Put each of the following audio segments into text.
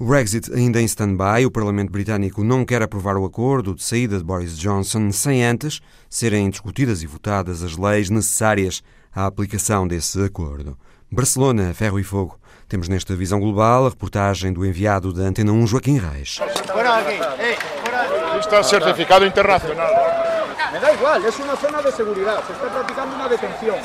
O Brexit ainda em stand-by, o Parlamento Britânico não quer aprovar o acordo de saída de Boris Johnson sem antes serem discutidas e votadas as leis necessárias à aplicação desse acordo. Barcelona, ferro e fogo. Temos nesta visão global a reportagem do enviado da Antena 1, Joaquim Reis. Está certificado internacional. Me da igual, es una zona de seguridad, se está practicando una detención.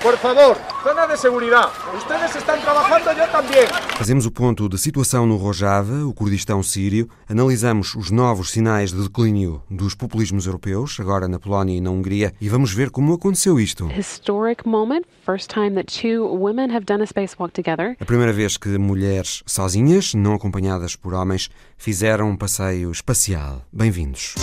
Por favor, zona de seguridad. Ustedes están trabajando, yo también. Fazemos o ponto de situação no Rojava, o Kurdistão sírio. Analisamos os novos sinais de declínio dos populismos europeus, agora na Polónia e na Hungria, e vamos ver como aconteceu isto. Historic moment, first time that two women have done a spacewalk together. A primeira vez que mulheres sozinhas, não acompanhadas por homens, fizeram um passeio espacial. Bem-vindos.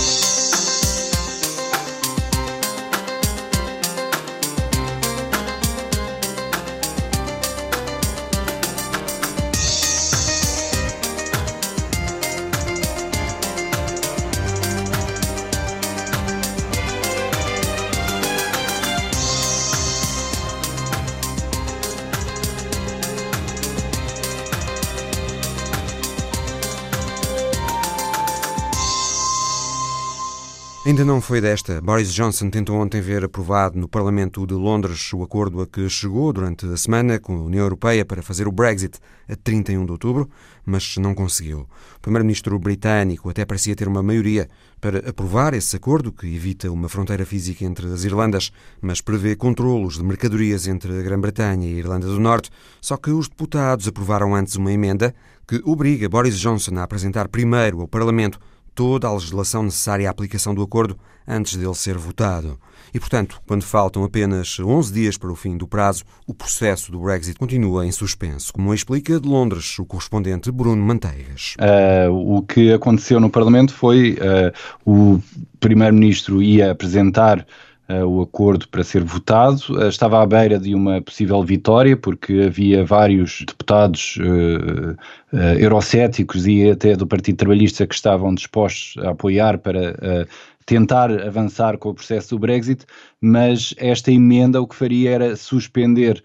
Ainda não foi desta. Boris Johnson tentou ontem ver aprovado no Parlamento de Londres o acordo a que chegou durante a semana com a União Europeia para fazer o Brexit a 31 de outubro, mas não conseguiu. O primeiro-ministro britânico até parecia ter uma maioria para aprovar esse acordo, que evita uma fronteira física entre as Irlandas, mas prevê controlos de mercadorias entre a Grã-Bretanha e a Irlanda do Norte. Só que os deputados aprovaram antes uma emenda que obriga Boris Johnson a apresentar primeiro ao Parlamento toda a legislação necessária à aplicação do acordo antes dele ser votado. E, portanto, quando faltam apenas 11 dias para o fim do prazo, o processo do Brexit continua em suspenso, como explica de Londres o correspondente Bruno Manteigas. Uh, o que aconteceu no Parlamento foi uh, o Primeiro-Ministro ia apresentar o acordo para ser votado. Uh, estava à beira de uma possível vitória, porque havia vários deputados uh, eurocéticos e até do Partido Trabalhista que estavam dispostos a apoiar para tentar avançar com o processo do Brexit, mas esta emenda o que faria era suspender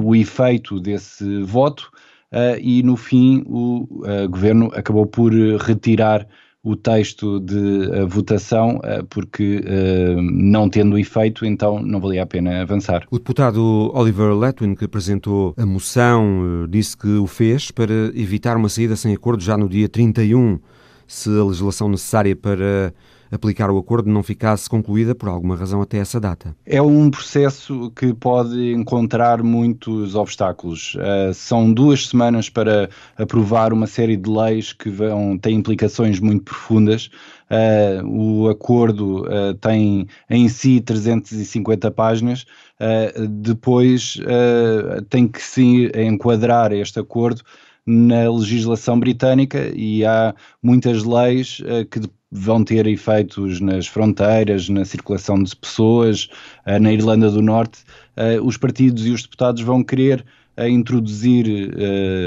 o efeito desse voto e, no fim, o governo acabou por retirar o texto de uh, votação, uh, porque uh, não tendo efeito, então não valia a pena avançar. O deputado Oliver Letwin, que apresentou a moção, disse que o fez para evitar uma saída sem acordo já no dia 31, se a legislação necessária para aplicar o acordo não ficasse concluída por alguma razão até essa data? É um processo que pode encontrar muitos obstáculos. Uh, são duas semanas para aprovar uma série de leis que vão ter implicações muito profundas. Uh, o acordo uh, tem em si 350 páginas. depois tem que se enquadrar este acordo na legislação britânica e há muitas leis uh, que vão ter efeitos nas fronteiras, na circulação de pessoas, uh, na Irlanda do Norte. Uh, os partidos e os deputados vão querer introduzir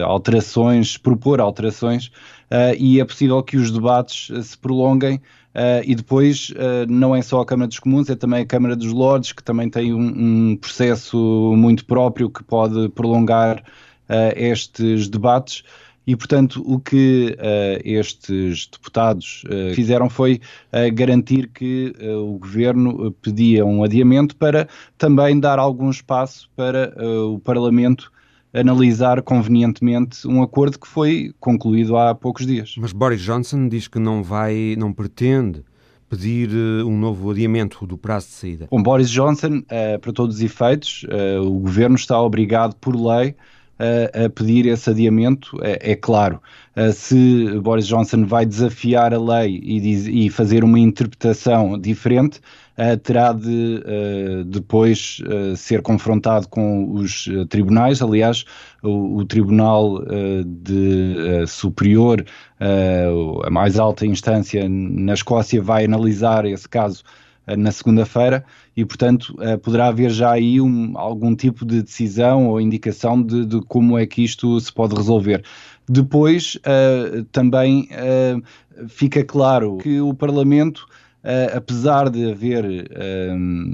alterações, propor alterações, e é possível que os debates se prolonguem. E depois não é só a Câmara dos Comuns, é também a Câmara dos Lordes, que também tem um, um processo muito próprio que pode prolongar estes debates. E, portanto, o que uh, estes deputados uh, fizeram foi uh, garantir que o governo pedia um adiamento para também dar algum espaço para o Parlamento analisar convenientemente um acordo que foi concluído há poucos dias. Mas Boris Johnson diz que não vai, não pretende pedir um novo adiamento do prazo de saída. Bom, Boris Johnson, para todos os efeitos, o governo está obrigado por lei a, a pedir esse adiamento, é, é claro. se Boris Johnson vai desafiar a lei e, diz, e fazer uma interpretação diferente, Uh, terá de uh, depois uh, ser confrontado com os tribunais. Aliás, o, o Tribunal de Superior, a mais alta instância na Escócia, vai analisar esse caso na segunda-feira e, portanto, uh, poderá haver já aí um, algum tipo de decisão ou indicação de, de, como é que isto se pode resolver. Depois, uh, também uh, fica claro que o Parlamento. apesar de haver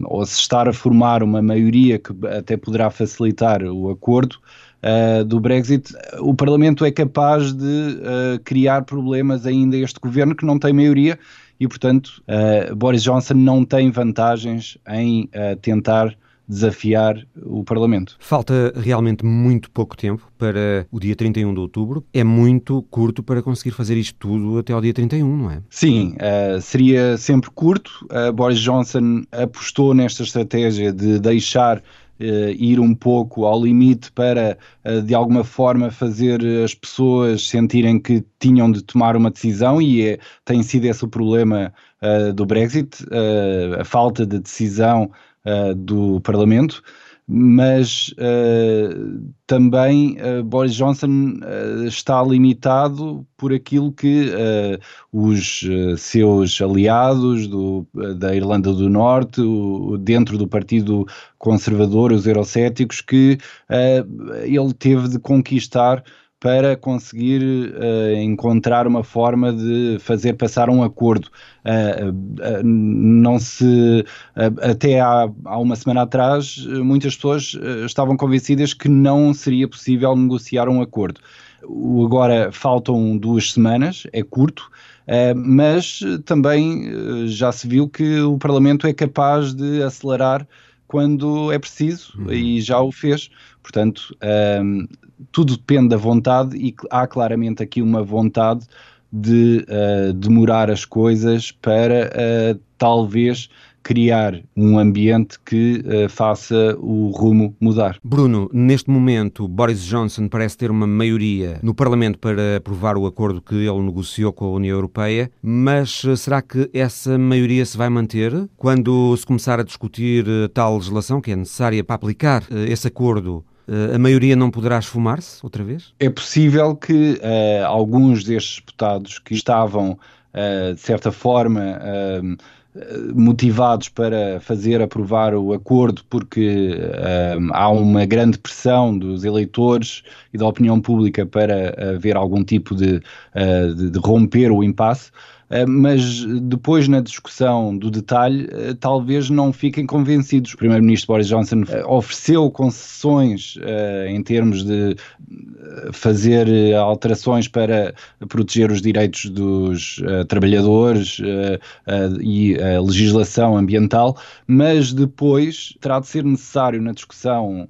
ou se estar a formar uma maioria que até poderá facilitar o acordo, uh, do Brexit, o Parlamento é capaz de uh, criar problemas ainda a este governo que não tem maioria e, portanto, uh, Boris Johnson não tem vantagens em tentar desafiar o Parlamento. Falta realmente muito pouco tempo para o dia 31 de outubro. É muito curto para conseguir fazer isto tudo até ao dia 31, não é? Sim, uh, seria sempre curto. Uh, Boris Johnson apostou nesta estratégia de deixar Uh, ir um pouco ao limite para, uh, de alguma forma, fazer as pessoas sentirem que tinham de tomar uma decisão, e é, tem sido esse o problema uh, do Brexit, a falta de decisão do Parlamento mas uh, também uh, Boris Johnson uh, está limitado por aquilo que os seus aliados do, da Irlanda do Norte, o, dentro do Partido Conservador, os eurocéticos, que ele teve de conquistar para conseguir uh, encontrar uma forma de fazer passar um acordo. Uh, uh, não se até há, há, uma semana atrás muitas pessoas estavam convencidas que não seria possível negociar um acordo. Agora faltam duas semanas, é curto. mas também já se viu que o Parlamento é capaz de acelerar quando é preciso uhum. e já o fez. Portanto, um, tudo depende da vontade e há claramente aqui uma vontade de uh, demorar as coisas para uh, talvez criar um ambiente que uh, faça o rumo mudar. Bruno, neste momento, Boris Johnson parece ter uma maioria no Parlamento para aprovar o acordo que ele negociou com a União Europeia, mas uh, será que essa maioria se vai manter quando se começar a discutir uh, tal legislação que é necessária para aplicar esse acordo? a maioria não poderá esfumar-se outra vez? É possível que alguns destes deputados que estavam, de certa forma, motivados para fazer aprovar o acordo porque um, há uma grande pressão dos eleitores e da opinião pública para haver algum tipo de, uh, de, de romper o impasse. Eh, mas depois na discussão do detalhe, eh, talvez não fiquem convencidos. O Primeiro-Ministro Boris Johnson eh, ofereceu concessões em termos de fazer alterações para proteger os direitos dos trabalhadores e a legislação ambiental, mas depois terá de ser necessário na discussão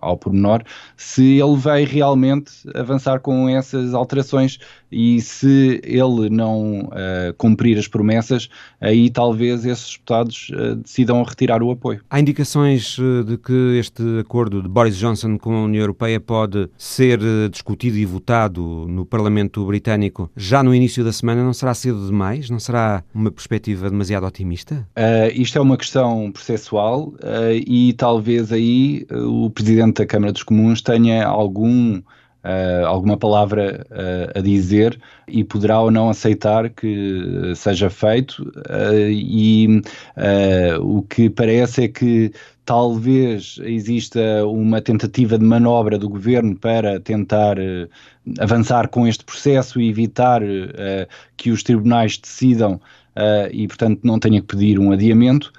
ao pormenor se ele vai realmente avançar com essas alterações e se ele não uh, cumprir as promessas, aí talvez esses deputados uh, decidam retirar o apoio. Há indicações eh, de que este acordo de Boris Johnson com a União Europeia pode ser discutido e votado no Parlamento Britânico já no início da semana. Não será cedo demais? Não será uma perspectiva demasiado otimista? Uh, isto é uma questão processual e talvez aí o Presidente da Câmara dos Comuns tenha algum uh, alguma palavra uh, a dizer e poderá ou não aceitar que seja feito. Uh, e o que parece é que talvez exista uma tentativa de manobra do governo para tentar avançar com este processo e evitar que os tribunais decidam e, portanto, não tenha que pedir um adiamento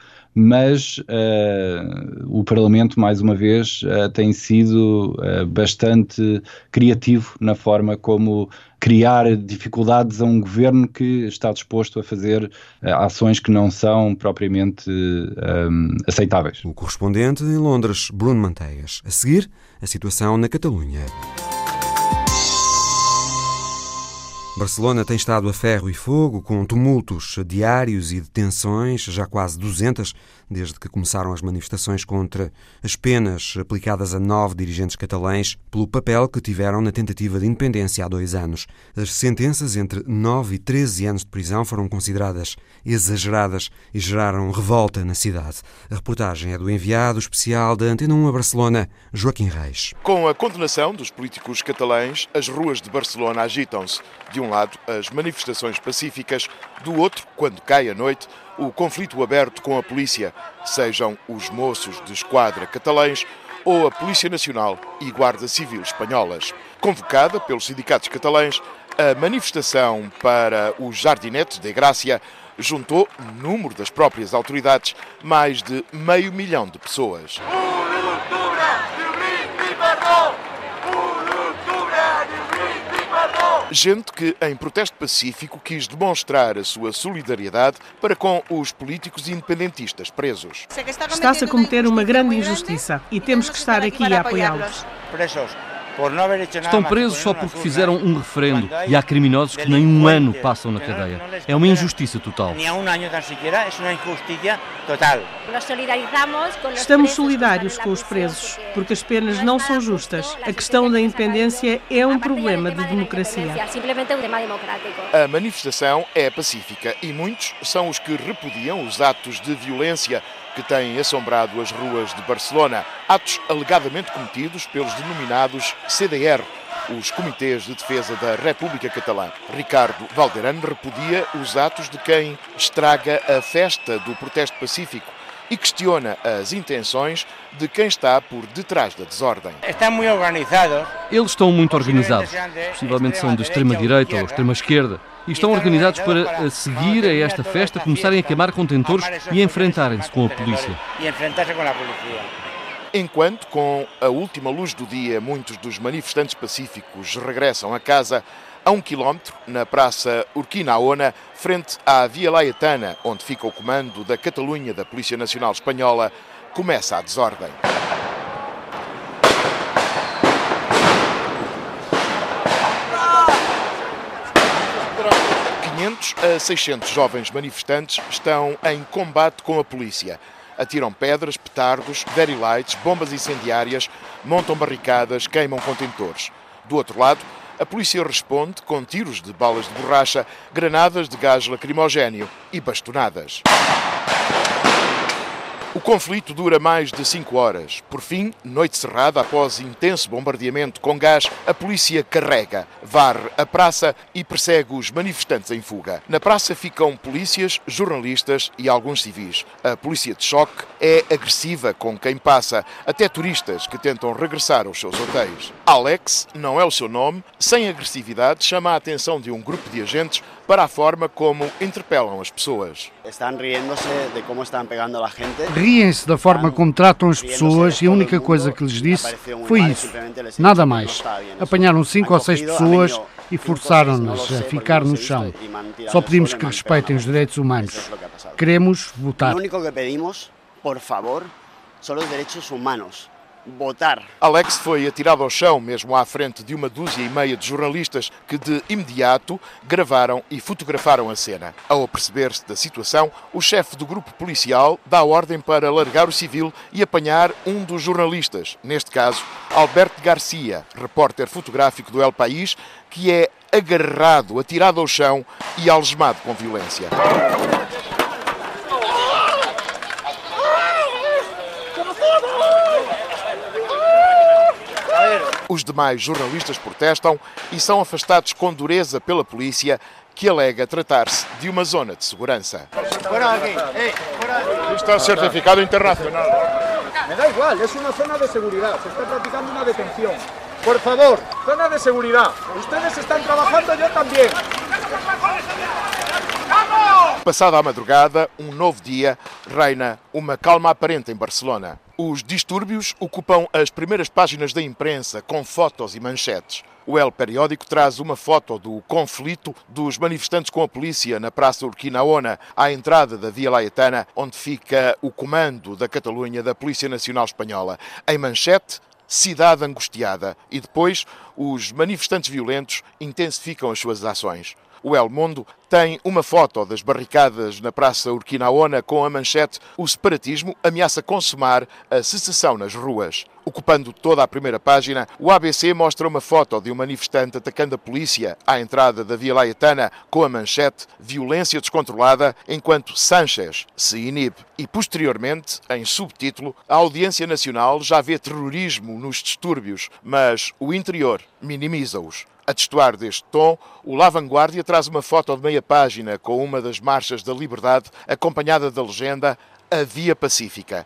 mas uh, o Parlamento, mais uma vez, uh, tem sido uh, bastante criativo na forma como criar dificuldades a um governo que está disposto a fazer ações que não são propriamente aceitáveis. O correspondente em Londres, Bruno Manteigas. A seguir, a situação na Catalunha. Barcelona tem estado a ferro e fogo, com tumultos diários e detenções, já quase 200, desde que começaram as manifestações contra as penas aplicadas a nove dirigentes catalães pelo papel que tiveram na tentativa de independência há dois anos. As sentenças entre 9 e 13 anos de prisão foram consideradas exageradas e geraram revolta na cidade. A reportagem é do enviado especial da Antena 1 a Barcelona, Joaquim Reis. Com a condenação dos políticos catalães, as ruas de Barcelona agitam-se. De um um lado, as manifestações pacíficas, do outro, quando cai a noite, o conflito aberto com a polícia, sejam os moços de esquadra catalães ou a Polícia Nacional e Guarda Civil espanholas. Convocada pelos sindicatos catalães, a manifestação para os Jardinetes de Grácia juntou, número das próprias autoridades, mais de meio milhão de pessoas. Gente que, em protesto pacífico, quis demonstrar a sua solidariedade para com os políticos independentistas presos. Está-se a cometer uma grande injustiça e temos que estar aqui a apoiá-los. Estão presos só porque fizeram um referendo e há criminosos que nem um ano passam na cadeia. É uma injustiça total. Estamos solidários com os presos, porque as penas não são justas. A questão da independência é um problema de democracia. A manifestação é pacífica e muitos são os que repudiam os atos de violência que têm assombrado as ruas de Barcelona. Atos alegadamente cometidos pelos denominados CDR, os Comitês de Defesa da República Catalã. Ricardo Valderano repudia os atos de quem estraga a festa do protesto pacífico e questiona as intenções de quem está por detrás da desordem. Eles estão muito organizados. Possivelmente são de extrema-direita ou extrema-esquerda. E estão organizados para a seguir a esta festa, começarem a queimar contentores e enfrentarem-se com a polícia. Enfrentar-se com a polícia. Enquanto, com a última luz do dia, muitos dos manifestantes pacíficos regressam a casa, a um quilómetro, na Praça Urquinaona, frente à Via Laietana, onde fica o comando da Catalunha da Polícia Nacional Espanhola, começa a desordem. A 600 jovens manifestantes estão em combate com a polícia. Atiram pedras, petardos, very lights, bombas incendiárias, montam barricadas, queimam contentores. Do outro lado, a polícia responde com tiros de balas de borracha, granadas de gás lacrimogéneo e bastonadas. O conflito dura mais de cinco horas. Por fim, noite cerrada, após intenso bombardeamento com gás, a polícia carrega, varre a praça e persegue os manifestantes em fuga. Na praça ficam polícias, jornalistas e alguns civis. A polícia de choque é agressiva com quem passa, até turistas que tentam regressar aos seus hotéis. Alex, não é o seu nome, sem agressividade, chama a atenção de um grupo de agentes para a forma como interpelam as pessoas. Estão riendo-se de como estão pegando a gente. Riem-se da forma como tratam as pessoas e a única coisa que lhes disse foi isso. Nada mais. Apanharam cinco ou seis pessoas e forçaram-nas a ficar no chão. Só pedimos que respeitem os direitos humanos. Queremos votar. O único que pedimos, por favor, são os direitos humanos votar. Alex foi atirado ao chão, mesmo à frente de uma dúzia e meia de jornalistas que de imediato gravaram e fotografaram a cena. Ao perceber-se da situação, o chefe do grupo policial dá ordem para largar o civil e apanhar um dos jornalistas, neste caso, Alberto Garcia, repórter fotográfico do El País, que é agarrado, atirado ao chão e algemado com violência. Os demais jornalistas protestam e são afastados com dureza pela polícia, que alega tratar-se de uma zona de segurança. Está certificado internacional. Me da igual, é uma zona de segurança. Se está praticando uma detenção. Por favor, zona de segurança. Ustedes estão trabalhando, eu também. Passada a madrugada, um novo dia, reina uma calma aparente em Barcelona. Os distúrbios ocupam as primeiras páginas da imprensa com fotos e manchetes. O El Periódico traz uma foto do conflito dos manifestantes com a polícia na Praça Urquinaona, à entrada da Via Laietana, onde fica o comando da Catalunha da Polícia Nacional Espanhola. Em manchete, cidade angustiada. E depois, os manifestantes violentos intensificam as suas ações. O El Mundo tem uma foto das barricadas na Praça Urquinaona com a manchete O separatismo ameaça consumar a secessão nas ruas. Ocupando toda a primeira página, o ABC mostra uma foto de um manifestante atacando a polícia à entrada da Via Laietana com a manchete Violência descontrolada enquanto Sanchez se inibe. E posteriormente, em subtítulo, a Audiência Nacional já vê terrorismo nos distúrbios, mas o interior minimiza-os. A destoar deste tom, o La Vanguardia traz uma foto de meia página com uma das marchas da liberdade, acompanhada da legenda A Via Pacífica.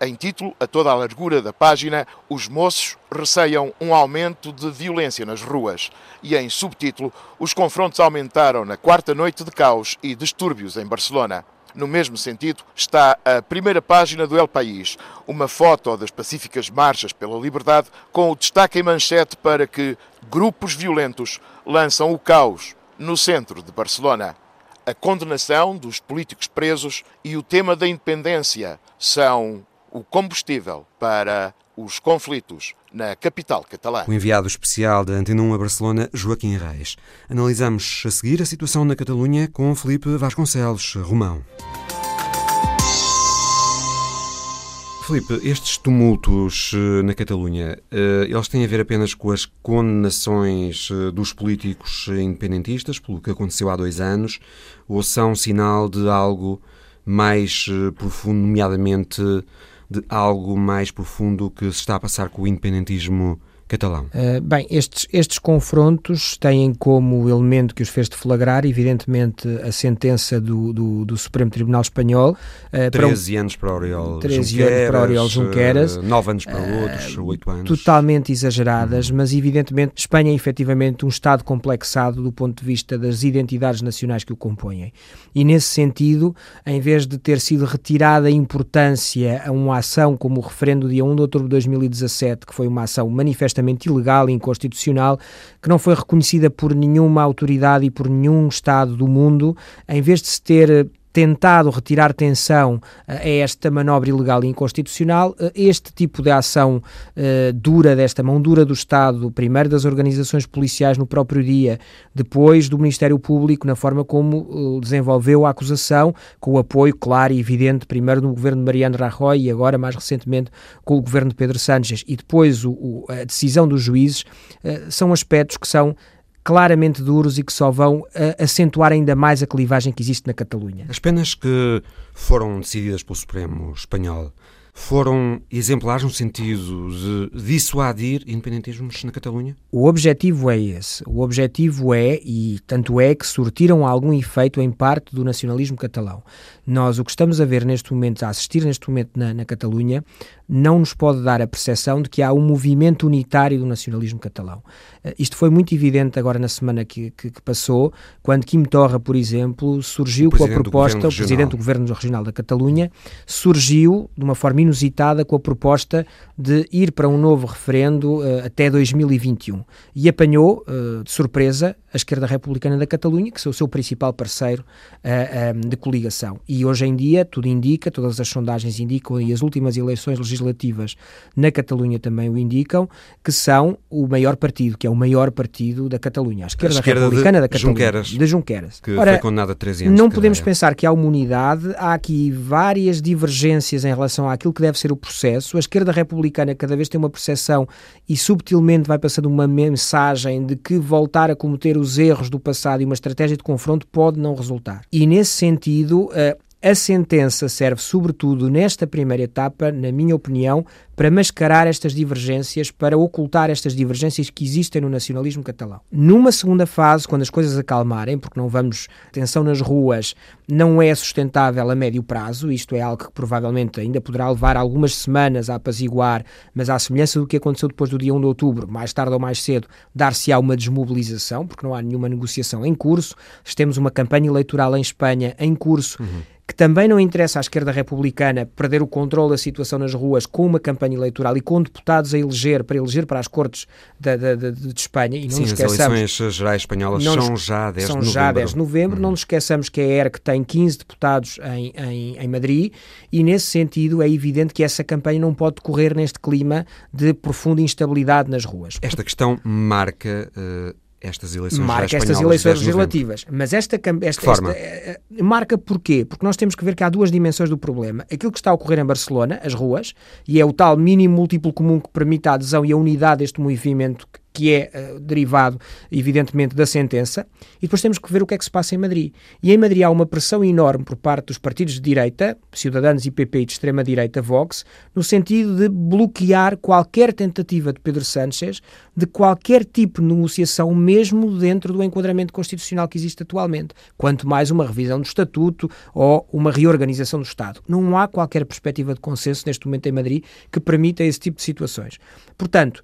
Em título, a toda a largura da página, os moços receiam um aumento de violência nas ruas. E em subtítulo, os confrontos aumentaram na quarta noite de caos e distúrbios em Barcelona. No mesmo sentido, está a primeira página do El País, uma foto das pacíficas marchas pela liberdade, com o destaque em manchete para que grupos violentos lançam o caos no centro de Barcelona. A condenação dos políticos presos e o tema da independência são o combustível para os conflitos na capital catalã. O enviado especial da Antena 1 a Barcelona, Joaquim Reis. Analisamos a seguir a situação na Catalunha com Felipe Vasconcelos, Romão. Filipe, estes tumultos eh, na Catalunha, eh, eles têm a ver apenas com as condenações eh, dos políticos independentistas, pelo que aconteceu há dois anos, ou são sinal de algo mais profundo, nomeadamente de algo mais profundo que se está a passar com o independentismo catalão? Uh, bem, estes, estes confrontos têm como elemento que os fez deflagrar, evidentemente, a sentença do, do, do Supremo Tribunal Espanhol. Uh, 13 para anos para Oriol 13 Junqueras, anos para Oriol Junqueras. Uh, 9 anos para outros, uh, 8 anos. Totalmente exageradas, uhum. mas evidentemente Espanha é efetivamente um Estado complexado do ponto de vista das identidades nacionais que o compõem. E nesse sentido, em vez de ter sido retirada a importância a uma ação como o referendo dia 1 de outubro de 2017, que foi uma ação manifestamente ilegal e inconstitucional, que não foi reconhecida por nenhuma autoridade e por nenhum Estado do mundo, em vez de se ter tentado retirar tensão uh, a esta manobra ilegal e inconstitucional, uh, este tipo de ação uh, dura, desta mão dura do Estado, primeiro das organizações policiais no próprio dia, depois do Ministério Público, na forma como desenvolveu a acusação, com o apoio claro e evidente, primeiro do governo de Mariano Rajoy e agora, mais recentemente, com o governo de Pedro Sánchez, e depois o, a decisão dos juízes, são aspectos que são claramente duros e que só vão uh, acentuar ainda mais a clivagem que existe na Catalunha. As penas que foram decididas pelo Supremo Espanhol foram exemplares no sentido de dissuadir independentismos na Catalunha? O objetivo é esse. O objetivo é, e tanto é que surtiram algum efeito em parte do nacionalismo catalão. Nós o que estamos a ver neste momento, a assistir neste momento na, na Catalunha, não nos pode dar a percepção de que há um movimento unitário do nacionalismo catalão. Uh, isto foi muito evidente agora na semana que, que, que passou, quando Kim Torra, por exemplo, surgiu com a proposta, o Presidente do Governo Regional da Catalunha, surgiu de uma forma inusitada com a proposta de ir para um novo referendo uh, até 2021 e apanhou, uh, de surpresa, a esquerda republicana da Catalunha, que é o seu principal parceiro de coligação. E hoje em dia, tudo indica, todas as sondagens indicam e as últimas eleições legislativas legislativas na Catalunha também o indicam, que são o maior partido, que é o maior partido da Catalunha, a esquerda, a esquerda republicana da Catalunha. Junqueras, de Junqueras. Que Ora, foi condenada a 13 anos. Não podemos pensar que há uma unidade, há aqui várias divergências em relação àquilo que deve ser o processo. A esquerda republicana cada vez tem uma percepção e subtilmente vai passando uma mensagem de que voltar a cometer os erros do passado e uma estratégia de confronto pode não resultar. E nesse sentido, eh, a sentença serve, sobretudo, nesta primeira etapa, na minha opinião, para mascarar estas divergências, para ocultar estas divergências que existem no nacionalismo catalão. Numa segunda fase, quando as coisas acalmarem, porque não vamos, tensão nas ruas não é sustentável a médio prazo, isto é algo que provavelmente ainda poderá levar algumas semanas a apaziguar, mas à semelhança do que aconteceu depois do dia 1 de outubro, mais tarde ou mais cedo, dar-se-á uma desmobilização, porque não há nenhuma negociação em curso. Temos uma campanha eleitoral em Espanha em curso. Uhum que também não interessa à esquerda republicana perder o controle da situação nas ruas com uma campanha eleitoral e com deputados a eleger para eleger para as cortes de, de, de, de Espanha. E não Sim, esqueçamos, as eleições gerais espanholas são já 10 são de novembro. já 10 de novembro. Hum. Não nos esqueçamos que a ERC tem 15 deputados em, em, em Madrid e, nesse sentido, é evidente que essa campanha não pode decorrer neste clima de profunda instabilidade nas ruas. Esta questão marca uh, estas eleições marca estas eleições legislativas. Mas esta, esta, esta, eh, eh, marca porquê? Porque nós temos que ver que há duas dimensões do problema. Aquilo que está a ocorrer em Barcelona, as ruas, e é o tal mínimo múltiplo comum que permite a adesão e a unidade deste movimento que é uh, derivado, evidentemente, da sentença, e depois temos que ver o que é que se passa em Madrid. E em Madrid há uma pressão enorme por parte dos partidos de direita, Ciudadanos e PP e de extrema-direita, Vox, no sentido de bloquear qualquer tentativa de Pedro Sánchez de qualquer tipo de negociação, mesmo dentro do enquadramento constitucional que existe atualmente, quanto mais uma revisão do Estatuto ou uma reorganização do Estado. Não há qualquer perspectiva de consenso neste momento em Madrid que permita esse tipo de situações. Portanto,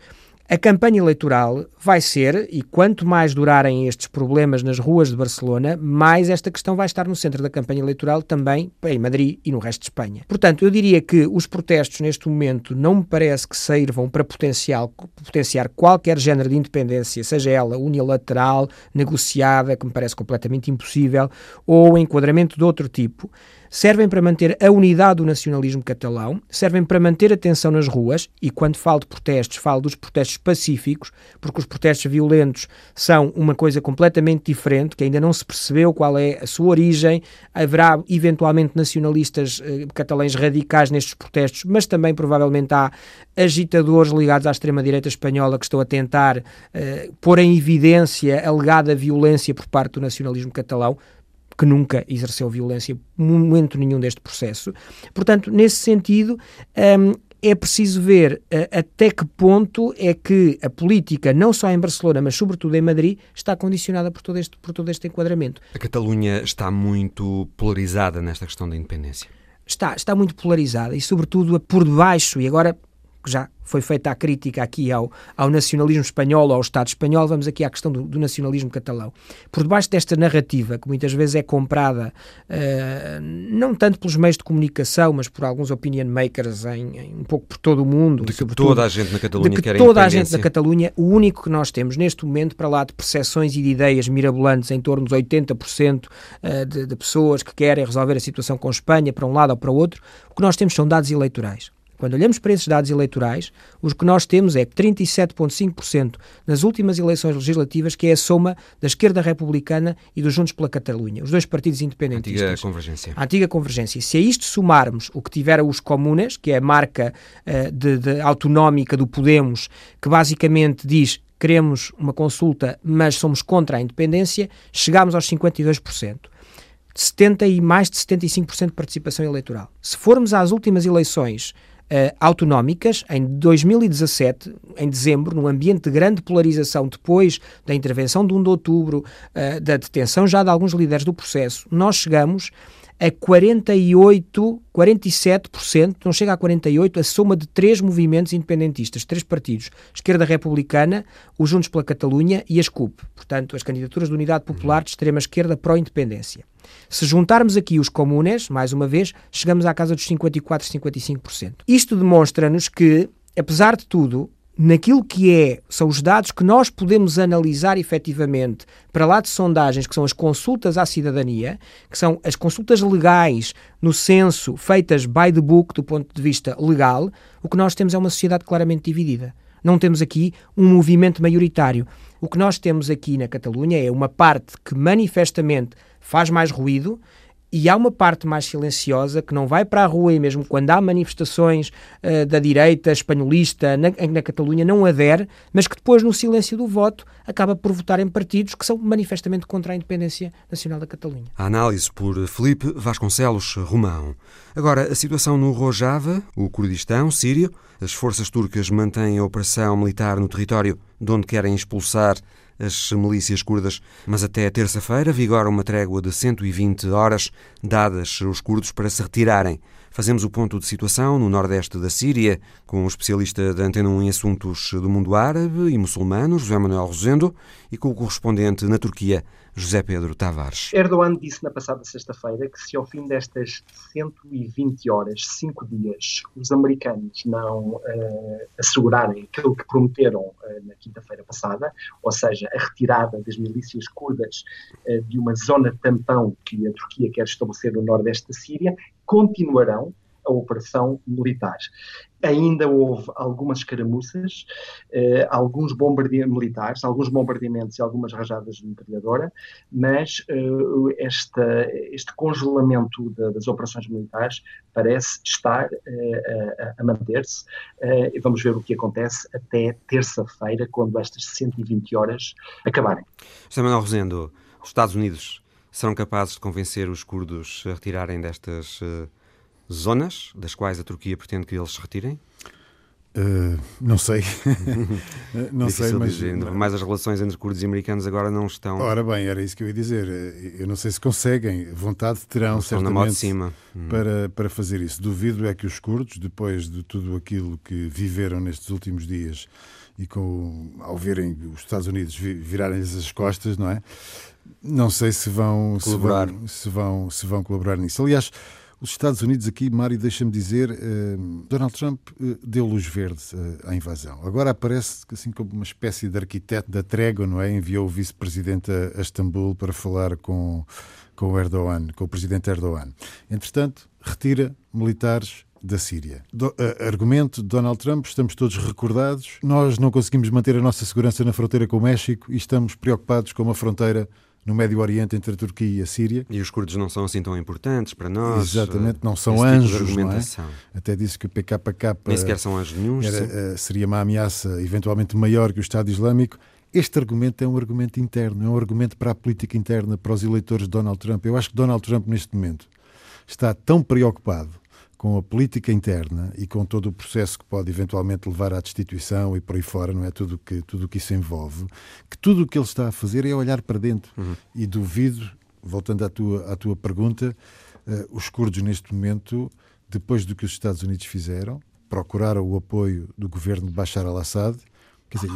A campanha eleitoral vai ser, e quanto mais durarem estes problemas nas ruas de Barcelona, mais esta questão vai estar no centro da campanha eleitoral também em Madrid e no resto de Espanha. Portanto, eu diria que os protestos neste momento não me parece que sirvam para potencial, potenciar qualquer género de independência, seja ela unilateral, negociada, que me parece completamente impossível, ou enquadramento de outro tipo servem para manter a unidade do nacionalismo catalão, servem para manter a tensão nas ruas, e quando falo de protestos, falo dos protestos pacíficos, porque os protestos violentos são uma coisa completamente diferente, que ainda não se percebeu qual é a sua origem. Haverá eventualmente nacionalistas eh, catalães radicais nestes protestos, mas também provavelmente há agitadores ligados à extrema-direita espanhola que estão a tentar eh, pôr em evidência a alegada violência por parte do nacionalismo catalão que nunca exerceu violência momento nenhum deste processo. Portanto, nesse sentido, um, é preciso ver uh, até que ponto é que a política, não só em Barcelona, mas sobretudo em Madrid, está condicionada por todo este, por todo este enquadramento. A Catalunha está muito polarizada nesta questão da independência. Está, está muito polarizada e, sobretudo, por debaixo, e agora já foi feita a crítica aqui ao, ao nacionalismo espanhol, ao Estado espanhol, vamos aqui à questão do, do nacionalismo catalão. Por debaixo desta narrativa, que muitas vezes é comprada uh, não tanto pelos meios de comunicação, mas por alguns opinion makers em, em um pouco por todo o mundo. De que toda a gente na Catalunha de que quer toda a gente na Catalunha, o único que nós temos neste momento, para lá de percepções e de ideias mirabolantes, em torno dos 80% uh, de, de pessoas que querem resolver a situação com Espanha, para um lado ou para o outro, o que nós temos são dados eleitorais. Quando olhamos para esses dados eleitorais, o que nós temos é 37,5% nas últimas eleições legislativas, que é a soma da esquerda republicana e dos Juntos pela Catalunha, os dois partidos independentistas. A antiga convergência. A antiga convergência. Se a isto somarmos o que tiveram os comunas, que é a marca uh, de, de autonómica do Podemos, que basicamente diz queremos uma consulta, mas somos contra a independência, chegamos aos 52%. 70 e mais de 75% de participação eleitoral. Se formos às últimas eleições uh, autonómicas em 2017, em dezembro, num ambiente de grande polarização depois da intervenção de 1 de outubro, uh, da detenção já de alguns líderes do processo, nós chegamos a 48, 47%, não chega a 48%, a soma de três movimentos independentistas, três partidos, Esquerda Republicana, os Juntos pela Catalunha e as CUP, portanto, as candidaturas de Unidade Popular de extrema-esquerda pró-independência. Se juntarmos aqui os comunes, mais uma vez, chegamos à casa dos 54, 55%. Isto demonstra-nos que, apesar de tudo, naquilo que é, são os dados que nós podemos analisar efetivamente para lá de sondagens, que são as consultas à cidadania, que são as consultas legais no censo feitas by the book do ponto de vista legal, o que nós temos é uma sociedade claramente dividida. Não temos aqui um movimento maioritário. O que nós temos aqui na Catalunha é uma parte que manifestamente faz mais ruído e há uma parte mais silenciosa que não vai para a rua e mesmo quando há manifestações uh, da direita espanholista na, na Catalunha não adere, mas que depois no silêncio do voto acaba por votar em partidos que são manifestamente contra a independência nacional da Catalunha. A análise por Felipe Vasconcelos Romão. Agora, a situação no Rojava, o Kurdistão, Sírio, as forças turcas mantêm a operação militar no território de onde querem expulsar as milícias curdas, mas até terça-feira vigora uma trégua de 120 horas dadas aos curdos para se retirarem. Fazemos o ponto de situação no nordeste da Síria com o especialista da Antena 1 em assuntos do mundo árabe e muçulmano, José Manuel Rosendo, e com o correspondente na Turquia, José Pedro Tavares. Erdogan disse na passada sexta-feira que se ao fim destas 120 horas, 5 dias, os americanos não uh, assegurarem aquilo que prometeram uh, na quinta-feira passada, ou seja, a retirada das milícias curdas uh, de uma zona tampão que a Turquia quer estabelecer no nordeste da Síria, continuarão a operação militar. Ainda houve algumas escaramuças, eh, alguns bombardeamentos militares, alguns bombardeamentos e algumas rajadas de metralhadora, mas eh, esta, este congelamento de, das operações militares parece estar eh, a, a manter-se. Eh, e vamos ver o que acontece até terça-feira, quando estas 120 horas acabarem. José Manuel Rosendo, os Estados Unidos serão capazes de convencer os curdos a retirarem destas uh, zonas das quais a Turquia pretende que eles se retirem? Uh, não sei. não sei, mas. Dizer. Mais as relações entre curdos e americanos agora não estão. Ora bem, era isso que eu ia dizer. Eu não sei se conseguem, vontade terão não certamente cima. Hum. Para, para fazer isso. Duvido é que os curdos, depois de tudo aquilo que viveram nestes últimos dias e com, ao verem os Estados Unidos virarem-lhes as costas, não é? Não sei se vão colaborar. Se vão, se vão, se vão colaborar nisso. Aliás, os Estados Unidos aqui, Mário, deixa-me dizer, eh, Donald Trump eh, deu luz verde eh, à invasão. Agora aparece assim como uma espécie de arquiteto da trégua, não é? Enviou o vice-presidente a, a Istambul para falar com, com o Erdogan, com o presidente Erdogan. Entretanto, retira militares da Síria. Do, uh, argumento de Donald Trump, estamos todos recordados, nós não conseguimos manter a nossa segurança na fronteira com o México e estamos preocupados com uma fronteira no Médio Oriente entre a Turquia e a Síria. E os curdos não são assim tão importantes para nós. Exatamente, não são tipo anjos. Tipo não é? Até disse que o PKK Nem sequer são anjos nenhum. Era, uh, seria uma ameaça eventualmente maior que o Estado Islâmico. Este argumento é um argumento interno, é um argumento para a política interna, para os eleitores de Donald Trump. Eu acho que Donald Trump, neste momento, está tão preocupado com a política interna e com todo o processo que pode eventualmente levar à destituição e por aí fora, não é? Tudo que, tudo que isso envolve, que tudo o que ele está a fazer é olhar para dentro. Uhum. E duvido, voltando à tua, à tua pergunta, uh, os curdos neste momento, depois do que os Estados Unidos fizeram, procuraram o apoio do governo de Bashar al-Assad, quer dizer,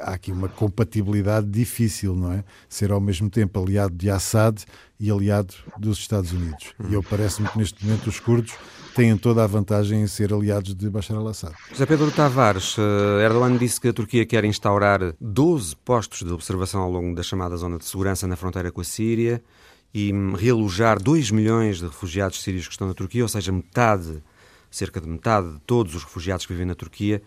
há aqui uma compatibilidade difícil, não é? Ser ao mesmo tempo aliado de Assad e aliado dos Estados Unidos. E eu parece-me que neste momento os curdos têm toda a vantagem em ser aliados de Bashar al-Assad. José Pedro Tavares, eh, Erdogan disse que a Turquia quer instaurar 12 postos de observação ao longo da chamada zona de segurança na fronteira com a Síria e realojar 2 milhões de refugiados sírios que estão na Turquia, ou seja, metade, cerca de metade de todos os refugiados que vivem na Turquia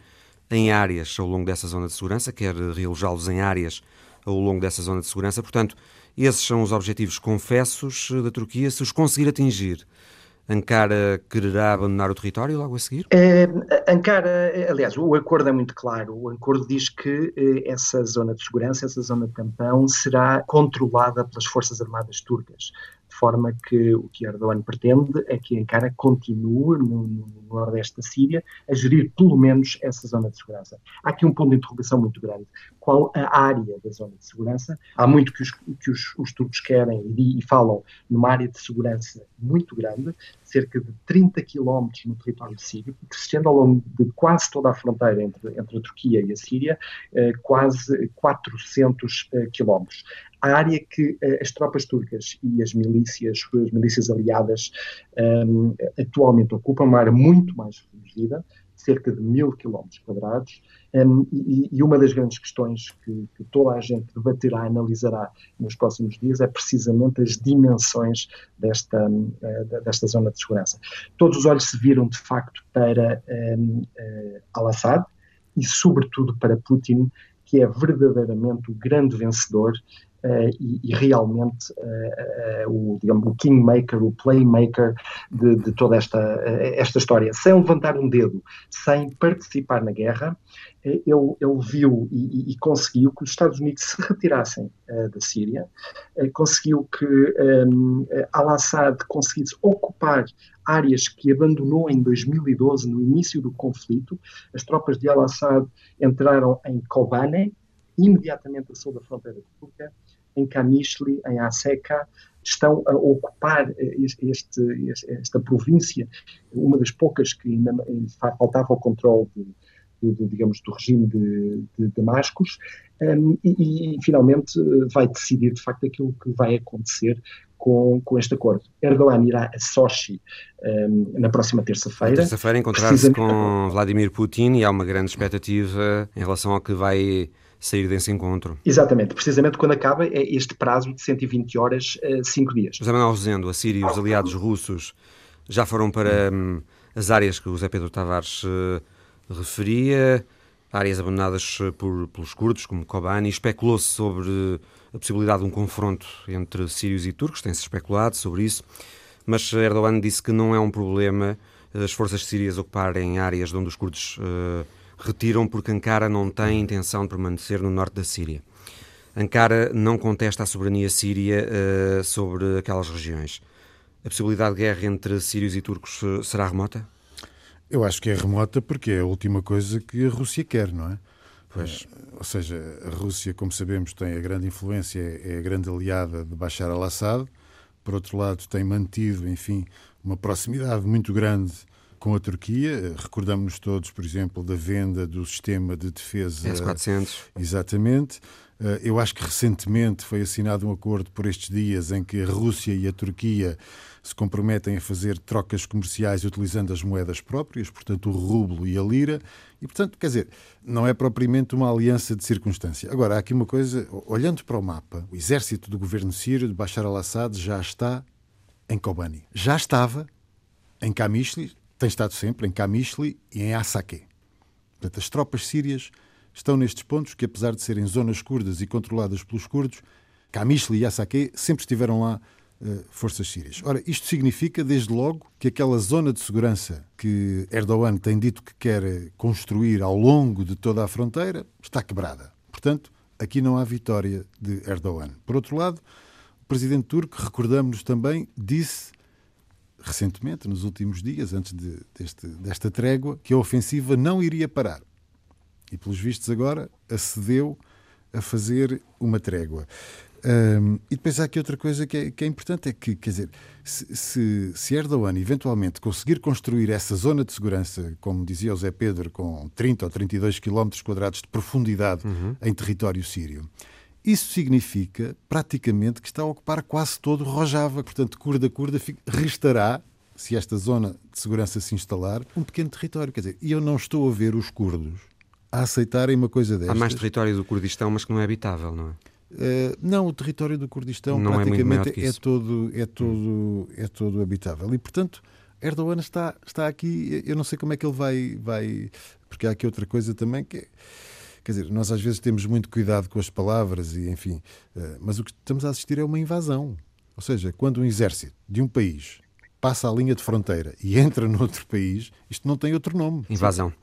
em áreas ao longo dessa zona de segurança, quer realojá-los em áreas ao longo dessa zona de segurança. Portanto, esses são os objetivos confessos da Turquia. Se os conseguir atingir, Ankara quererá abandonar o território logo a seguir? É, Ankara, aliás, o acordo é muito claro. O acordo diz que eh, essa zona de segurança, essa zona de tampão, será controlada pelas Forças Armadas turcas forma que o que Erdogan pretende é que Ankara continue no, no, nordeste da Síria a gerir pelo menos essa zona de segurança. Há aqui um ponto de interrogação muito grande. Qual a área da zona de segurança? Há muito que os, que os, os turcos querem e, e, falam numa área de segurança muito grande, cerca de 30 quilómetros no território sírio, que se estende ao longo de quase toda a fronteira entre, entre a Turquia e a Síria, eh, quase 400 eh, quilómetros a área que uh, as tropas turcas e as milícias, as milícias aliadas, um, atualmente ocupam, uma área muito mais reduzida, cerca de mil quilómetros quadrados, um, e, e, uma das grandes questões que, que, toda a gente debaterá, analisará nos próximos dias é precisamente as dimensões desta, uh, desta zona de segurança. Todos os olhos se viram, de facto, para um, uh, eh, Al-Assad e, sobretudo, para Putin, que é verdadeiramente o grande vencedor Uh, e, e, realmente uh, uh, o, digamos, o kingmaker, o playmaker de, de toda esta, esta história. Sem levantar um dedo, sem participar na guerra, ele, ele viu e, e, conseguiu que os Estados Unidos se retirassem da Síria, conseguiu que um, Al-Assad conseguisse ocupar áreas que abandonou em 2012, no início do conflito. As tropas de Al-Assad entraram em Kobane, imediatamente a sul da fronteira turca, em Kamishli, em Aseka, estão a ocupar eh, este, esta província, uma das poucas que ainda faltava ao controle de, de, digamos, do regime de, de Damascus, um, e, e, finalmente vai decidir de facto aquilo que vai acontecer com, com este acordo. Erdogan irá a Sochi um, na próxima terça-feira. Terça-feira encontrar-se com Vladimir Putin e há uma grande expectativa em relação ao que vai sair desse encontro. Exatamente, precisamente quando acaba é este prazo de 120 horas, 5 uh, dias. José Manuel Rosendo, a Síria e os aliados russos já foram para hum, as áreas que o José Pedro Tavares uh, referia, áreas abandonadas eh, por, pelos curdos, como Kobani, especulou-se sobre a possibilidade de um confronto entre sírios e turcos, tem-se especulado sobre isso, mas Erdogan disse que não é um problema as forças sírias ocuparem áreas de onde os curdos uh, retiram porque Ankara não tem intenção de permanecer no norte da Síria. Ankara não contesta a soberania síria uh, sobre aquelas regiões. A possibilidade de guerra entre sírios e turcos uh, será remota? Eu acho que é remota porque é a última coisa que a Rússia quer, não é? Pois. Uh, ou seja, a Rússia, como sabemos, tem a grande influência, é a grande aliada de Bashar al-Assad. Por outro lado, tem mantido, enfim, uma proximidade muito grande com a Turquia. Recordamos-nos todos, por exemplo, da venda do sistema de defesa S-400. Exatamente. Eh, eu acho que recentemente foi assinado um acordo por estes dias em que a Rússia e a Turquia se comprometem a fazer trocas comerciais utilizando as moedas próprias, portanto o rublo e a lira, e portanto, quer dizer, não é propriamente uma aliança de circunstância. Agora, há aqui uma coisa, olhando para o mapa, o exército do governo sírio de Bashar al-Assad já está em Kobani. Já estava em Kamishli, tem estado sempre em Kamishli e em Asake. Portanto, as tropas sírias estão nestes pontos que, apesar de serem zonas curdas e controladas pelos curdos, Kamishli e Asake sempre estiveram lá uh, forças sírias. Ora, isto significa, desde logo, que aquela zona de segurança que Erdogan tem dito que quer construir ao longo de toda a fronteira está quebrada. Portanto, aqui não há vitória de Erdogan. Por outro lado, o presidente turco, recordamos-nos também, disse recentemente, nos últimos dias, antes de, deste, desta trégua, que a ofensiva não iria parar. E, pelos vistos, agora acedeu a fazer uma trégua. Um, e depois há aqui outra coisa que é, que é importante: é que, quer dizer, se, se, se, Erdogan eventualmente conseguir construir essa zona de segurança, como dizia o Zé Pedro, com 30 ou 32 quilómetros quadrados de profundidade uhum. em território sírio, isso significa praticamente que está a ocupar quase todo o Rojava. Portanto, curda-curda restará, se esta zona de segurança se instalar, um pequeno território. Quer dizer, e eu não estou a ver os curdos a aceitarem uma coisa destas. Há mais território do Kurdistão, mas que não é habitável, não é? Uh, não, o território do Kurdistão não é praticamente é, é, todo, é, todo, é todo habitável. E, portanto, Erdogan está, está aqui. Eu não sei como é que ele vai. vai porque há aqui outra coisa também que é, Quer dizer, nós às vezes temos muito cuidado com as palavras e, enfim, uh, mas o que estamos a assistir é uma invasão. Ou seja, quando um exército de um país passa a linha de fronteira e entra noutro país, isto não tem outro nome. Invasão.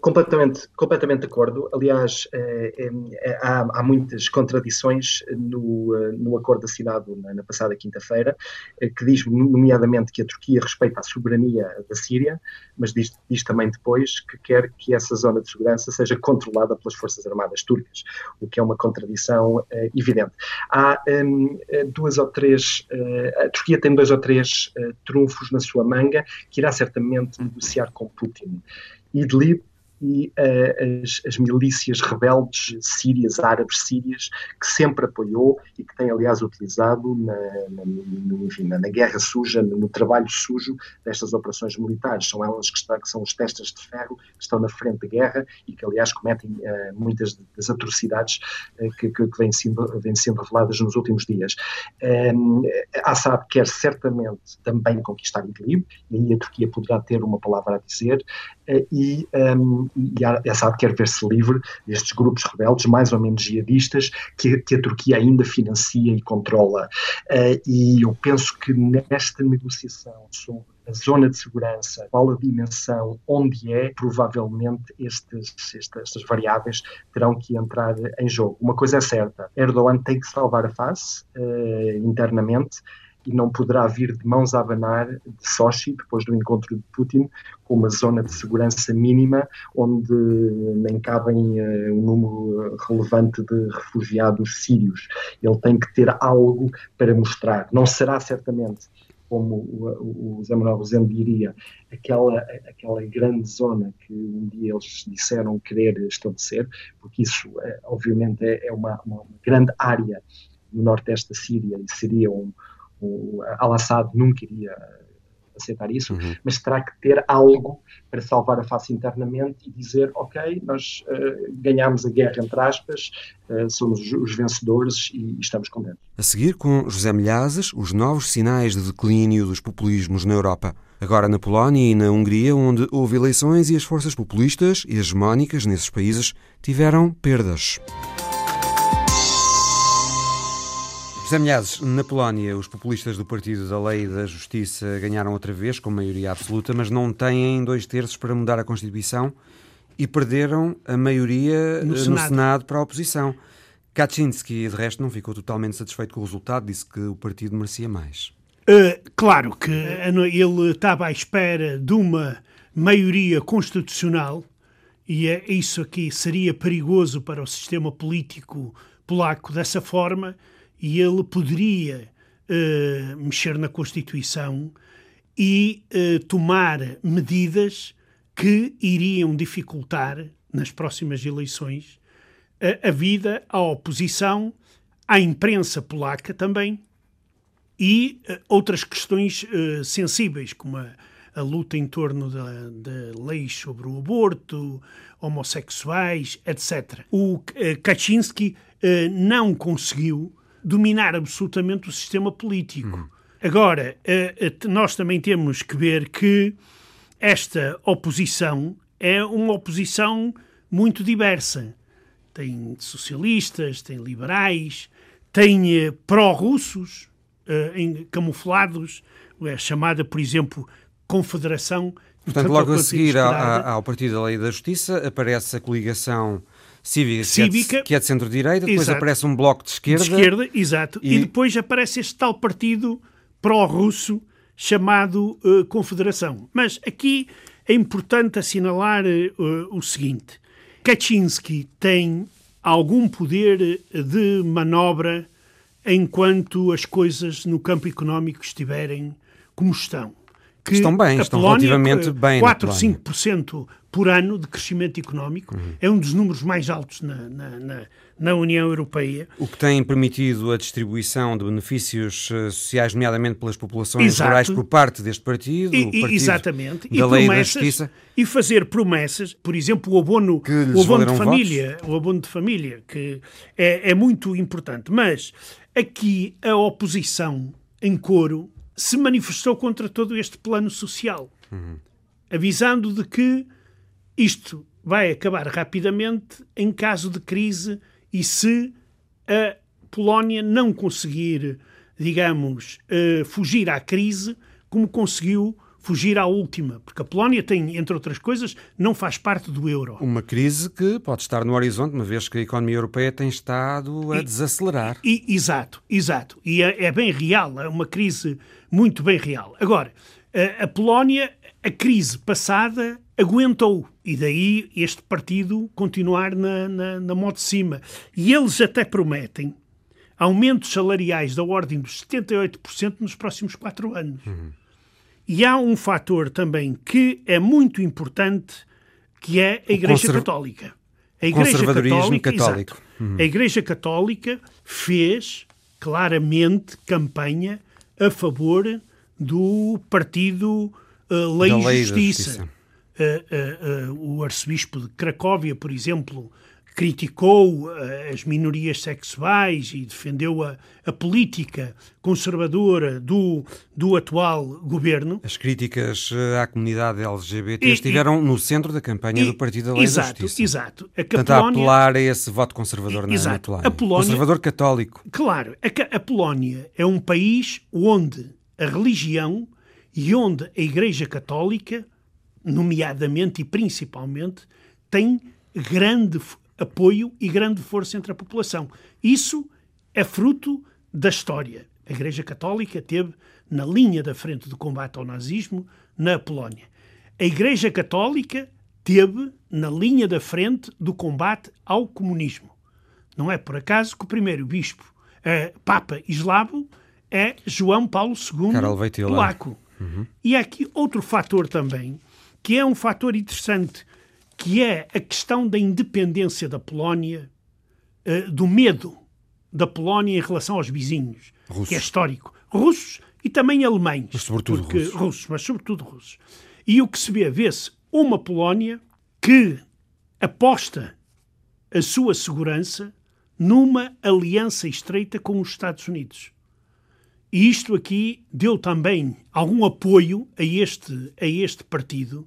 completamente, completamente de acordo. Aliás, é, é, há, há, muitas contradições no, no acordo assinado na, na passada quinta-feira, que diz, nomeadamente, que a Turquia respeita a soberania da Síria, mas diz, diz também depois que quer que essa zona de segurança seja controlada pelas Forças Armadas turcas, o que é uma contradição evidente. Há um, duas ou três. a Turquia tem dois ou três trunfos na sua manga, que irá certamente negociar com Putin. Idlib e uh, as, as, milícias rebeldes sírias, árabes sírias, que sempre apoiou e que tem, aliás, utilizado na, na, no, enfim, na, na guerra suja, no, no, trabalho sujo destas operações militares. São elas que, está, que, são os testas de ferro que estão na frente da guerra e que, aliás, cometem uh, muitas das atrocidades uh, que, que, que vêm, sendo, vêm sendo reveladas nos últimos dias. Um, Assad quer certamente também conquistar Idlib, e aí a Turquia poderá ter uma palavra a dizer, e um, e a Assad quer ver-se livre destes grupos rebeldes, mais ou menos jihadistas, que, que a Turquia ainda financia e controla. Uh, e eu penso que nesta negociação sobre a zona de segurança, qual a dimensão, onde é, provavelmente estes, estas, estas, variáveis terão que entrar em jogo. Uma coisa é certa, Erdogan tem que salvar a face uh, internamente e não poderá vir de mãos a abanar de Sochi, depois do encontro de Putin, com uma zona de segurança mínima, onde nem cabem uh, um número relevante de refugiados sírios. Ele tem que ter algo para mostrar. Não será certamente como o, o Zé Manuel Rosendo diria, aquela, aquela grande zona que um dia eles disseram querer estabelecer, porque isso, é, obviamente, é, é uma, uma, grande área no nordeste da Síria e seria um, o Al-Assad nunca iria aceitar isso, uhum. mas terá que ter algo para salvar a face internamente e dizer, ok, nós uh, ganhamos a guerra, entre aspas, uh, somos os vencedores e, e, estamos contentes. A seguir, com José Milhazes, os novos sinais de declínio dos populismos na Europa. Agora na Polónia e na Hungria, onde houve eleições e as forças populistas e hegemónicas nesses países tiveram perdas. José Milhazes, na Polónia, os populistas do Partido da Lei e da Justiça ganharam outra vez, com maioria absoluta, mas não têm dois terços para mudar a Constituição e perderam a maioria no, no Senado. Senado. para a oposição. Kaczynski, de resto, não ficou totalmente satisfeito com o resultado, disse que o partido merecia mais. Uh, claro que ele estava à espera de uma maioria constitucional e é isso aqui seria perigoso para o sistema político polaco dessa forma e ele poderia uh, mexer na Constituição e uh, tomar medidas que iriam dificultar, nas próximas eleições, a, a vida à oposição, à imprensa polaca também e uh, outras questões sensíveis, como a, a, luta em torno da, da leis sobre o aborto, homossexuais, etc. O Kaczynski não conseguiu dominar absolutamente o sistema político. Uhum. Agora, nós também temos que ver que esta oposição é uma oposição muito diversa. Tem socialistas, tem liberais, tem eh, pró-russos uh, camuflados, é chamada, por exemplo, Confederação. Portanto, logo a seguir ao, ao Partido da Lei da Justiça aparece a coligação cívica, cívica que, é de, é de centro-direita, depois exato. aparece um bloco de esquerda. De esquerda, exato. E, e depois aparece este tal partido pró-russo chamado uh, Confederação. Mas aqui é importante assinalar uh, o seguinte: Kaczynski tem algum poder de manobra enquanto as coisas no campo económico estiverem como estão. Que estão bem, estão Polónia, relativamente bem. 4, 5% por ano de crescimento económico uhum. é um dos números mais altos na, na, na, na, União Europeia. O que tem permitido a distribuição de benefícios eh, sociais, nomeadamente pelas populações Exato. rurais, por parte deste partido, e, partido exatamente. da e Lei da Justiça. E fazer promessas, por exemplo, o abono, o abono de família, votos. o abono de família, que é, é muito importante. Mas aqui a oposição em coro se manifestou contra todo este plano social, uhum. avisando de que isto vai acabar rapidamente em caso de crise e se a Polónia não conseguir, digamos, uh, fugir à crise como conseguiu fugir à última, porque a Polónia tem, entre outras coisas, não faz parte do euro. Uma crise que pode estar no horizonte, uma vez que a economia europeia tem estado a e, desacelerar. E, exato, exato. E é, é, bem real, é uma crise muito bem real. Agora, a, a Polónia, a crise passada aguentou. E daí este partido continuar na, na, na moto de cima. E eles até prometem aumentos salariais da ordem dos 78% nos próximos quatro anos. Uhum. E há um fator também que é muito importante, que é a Igreja conserv... Católica. A Igreja Católica, católico. Uhum. A Igreja Católica fez claramente campanha a favor do partido uh, Lei, e Justiça. Uh, uh, o arcebispo de Cracóvia, por exemplo, criticou eh, as minorias sexuais e defendeu a, a política conservadora do, do atual governo. As críticas eh, à comunidade LGBT e, estiveram e, no centro da campanha e, do Partido da Lei exato, da Justiça. Exato. Portanto, Polónia, a apelar a esse voto conservador na, exato, na Polónia. A Polónia. Conservador católico. Claro. A, a Polónia é um país onde a religião e onde a Igreja Católica, nomeadamente e principalmente, tem grande apoio e grande força entre a população. Isso é fruto da história. A Igreja Católica teve na linha da frente do combate ao nazismo na Polónia. A Igreja Católica teve na linha da frente do combate ao comunismo. Não é por acaso que o primeiro bispo, eh, Papa eslavo, é João Paulo II polaco. Uhum. E há aqui outro fator também, que é um fator interessante que é a questão da independência da Polónia, uh, do medo da Polónia em relação aos vizinhos, russos. que é histórico. Russos e também alemães. Mas sobretudo porque, russos. russos. Mas sobretudo russos. E o que se vê, vê-se uma Polónia que aposta a sua segurança numa aliança estreita com os Estados Unidos. E isto aqui deu também algum apoio a este, a este partido,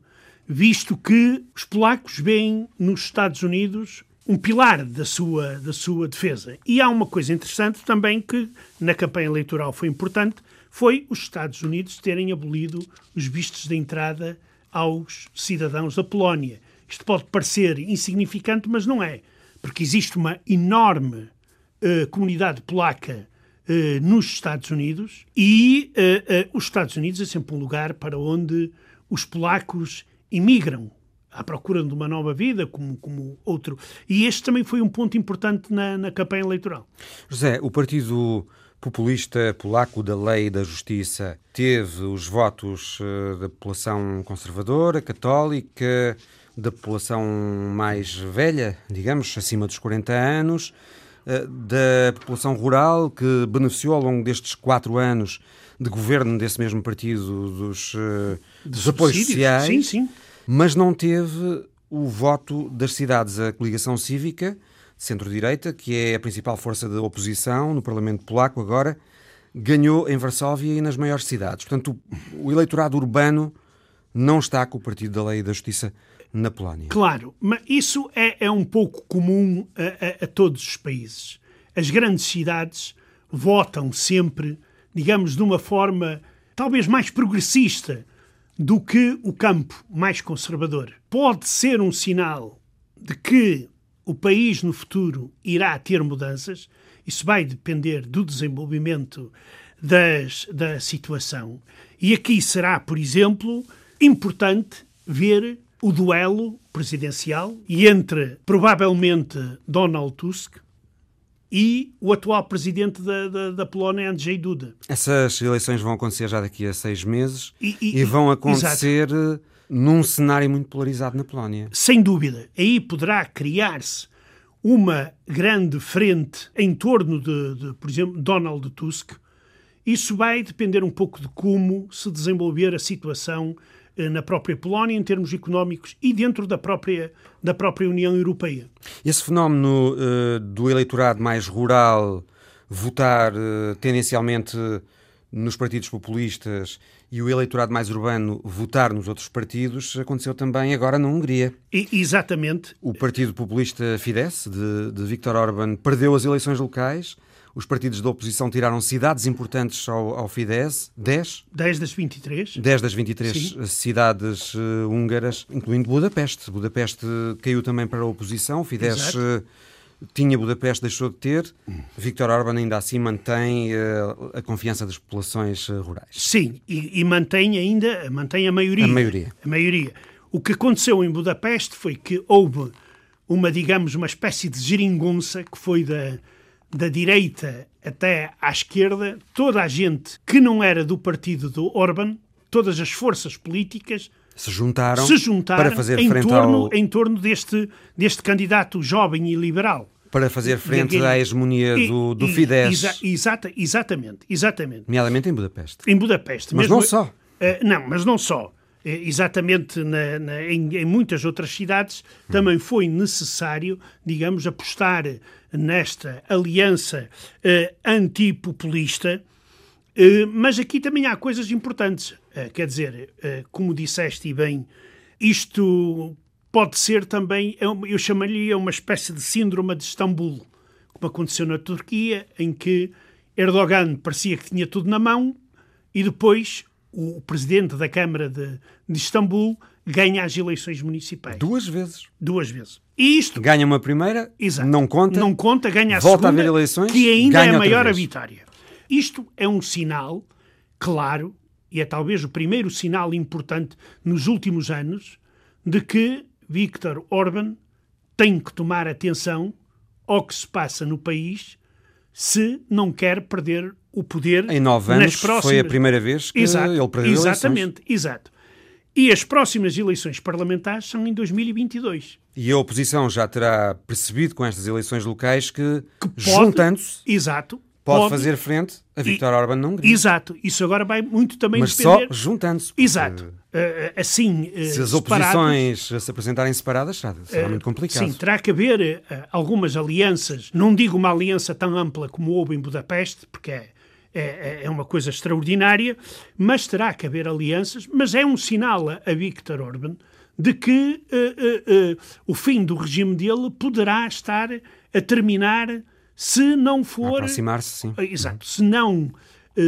visto que os polacos veem nos Estados Unidos um pilar da sua, da sua defesa. E há uma coisa interessante também que na campanha eleitoral foi importante, foi os Estados Unidos terem abolido os vistos de entrada aos cidadãos da Polónia. Isto pode parecer insignificante, mas não é, porque existe uma enorme uh, comunidade polaca uh, nos Estados Unidos e uh, os Estados Unidos é sempre um lugar para onde os polacos imigram à procura de uma nova vida, como, como outro. E este também foi um ponto importante na, na campanha eleitoral. José, o Partido populista polaco da lei e da justiça teve os votos uh, da população conservadora, católica, da população mais velha, digamos, acima dos 40 anos, uh, da população rural, que beneficiou ao longo destes quatro anos de governo desse mesmo partido dos, uh, dos apoios sociais, sim, sim. mas não teve o voto das cidades. A coligação cívica, centro-direita, que é a principal força da oposição no Parlamento Polaco agora, ganhou em Varsóvia e nas maiores cidades. Portanto, o, o eleitorado urbano não está com o Partido da Lei e da Justiça na Polónia. Claro, mas isso é, é um pouco comum a, a, a todos os países. As grandes cidades votam sempre digamos, de uma forma talvez mais progressista do que o campo mais conservador. Pode ser um sinal de que o país no futuro irá ter mudanças. Isso vai depender do desenvolvimento das, da situação. E aqui será, por exemplo, importante ver o duelo presidencial entre provavelmente Donald Tusk e o atual presidente da, da, da, Polónia, Andrzej Duda. Essas eleições vão acontecer já daqui a seis meses e, e, e vão acontecer exato. num cenário muito polarizado na Polónia. Sem dúvida. Aí poderá criar-se uma grande frente em torno de, de, por exemplo, Donald Tusk. Isso vai depender um pouco de como se desenvolver a situação eh, na própria Polónia em termos económicos e dentro da própria, da própria União Europeia. Esse fenómeno uh, do eleitorado mais rural votar uh, tendencialmente nos partidos populistas e o eleitorado mais urbano votar nos outros partidos aconteceu também agora na Hungria. E, exatamente. O partido populista Fidesz, de, de Viktor Orban, perdeu as eleições locais os partidos da oposição tiraram cidades importantes ao, ao Fidesz, 10? 10 das 23. 10 das 23 Sim. cidades uh, húngaras, incluindo Budapeste. Budapeste caiu também para a oposição, o Fidesz uh, tinha Budapeste, deixou de ter. Viktor Orban ainda assim mantém uh, a confiança das populações rurais. Sim, e, e, mantém ainda mantém a maioria. A maioria. A maioria. O que aconteceu em Budapeste foi que houve uma, digamos, uma espécie de geringonça que foi da da direita até à esquerda, toda a gente que não era do partido do Orban, todas as forças políticas se juntaram, se juntaram para fazer em frente torno, ao... em torno deste, deste candidato jovem e liberal. Para fazer frente à hegemonia do, do Fidesz. Exa, exata, exatamente, exatamente. Nomeadamente em Budapeste. Em Budapeste. Mas mesmo, não só. Uh, não, mas não só. Eh, exatamente na, na, em, em, muitas outras cidades, também foi necessário, digamos, apostar nesta aliança eh, antipopulista. Eh, mas aqui também há coisas importantes. Eh, quer dizer, como disseste e bem, isto pode ser também, é eu chamaria uma espécie de síndrome de Istambul, como aconteceu na Turquia, em que Erdogan parecia que tinha tudo na mão e depois o presidente da Câmara de, de Istambul ganha as eleições municipais. Duas vezes. Duas vezes. E isto... Ganha uma primeira, Exato. não conta, não conta ganha a volta segunda, a haver eleições, que ainda é a maior a vitória. Isto é um sinal claro, e é talvez o primeiro sinal importante nos últimos anos, de que Viktor Orban tem que tomar atenção ao que se passa no país se não quer perder o poder em nove anos próximas... foi a primeira vez que exato, ele perdeu exatamente, eleições. exato. E as próximas eleições parlamentares são em 2022. E a oposição já terá percebido com estas eleições locais que, que juntando-se, exato, pode, pode, fazer frente a Viktor Orban na Hungria. Exato. Isso agora vai muito também Mas depender... só juntando-se. Exato. Uh, assim, uh, Se as oposições se apresentarem separadas, será, será uh, muito complicado. Sim, terá que haver algumas alianças. Não digo uma aliança tão ampla como houve em Budapeste, porque é é, é, uma coisa extraordinária, mas terá que haver alianças, mas é um sinal a, a Viktor Orban de que uh, uh, uh, o fim do regime dele poderá estar a terminar se não for... Aproximar-se, sim. Exato. Se não,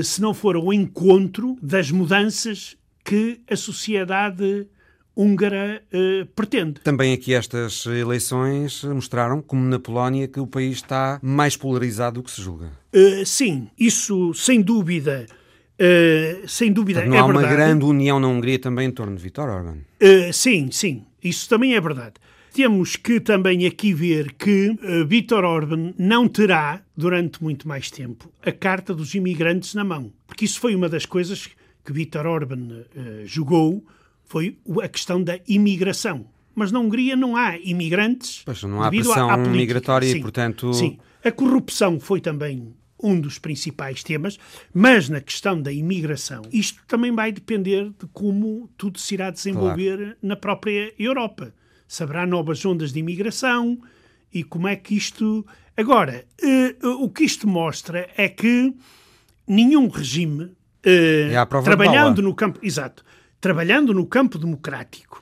se não for o encontro das mudanças que a sociedade húngara uh, pretende. Também aqui estas eleições mostraram, como na Polónia, que o país está mais polarizado do que se julga. Uh, sim, isso sem dúvida. Uh, sem dúvida não é há uma verdade. grande união na Hungria também em torno de Viktor Orban. sim, sim, isso também é verdade. temos que também aqui ver que uh, Vítor Orban não terá, durante muito mais tempo, a carta dos imigrantes na mão. Porque isso foi uma das coisas que Vítor Orban uh, jogou, foi a questão da imigração. Mas na Hungria não há imigrantes. Pois, não há pressão à, à migratória sim, e, portanto. Sim. A corrupção foi também um dos principais temas, mas na questão da imigração, isto também vai depender de como tudo se irá desenvolver claro. na própria Europa. Se haverá novas ondas de imigração e como é que isto. Agora, uh, o que isto mostra é que nenhum regime uh, é trabalhando no campo. Exato. Trabalhando no campo democrático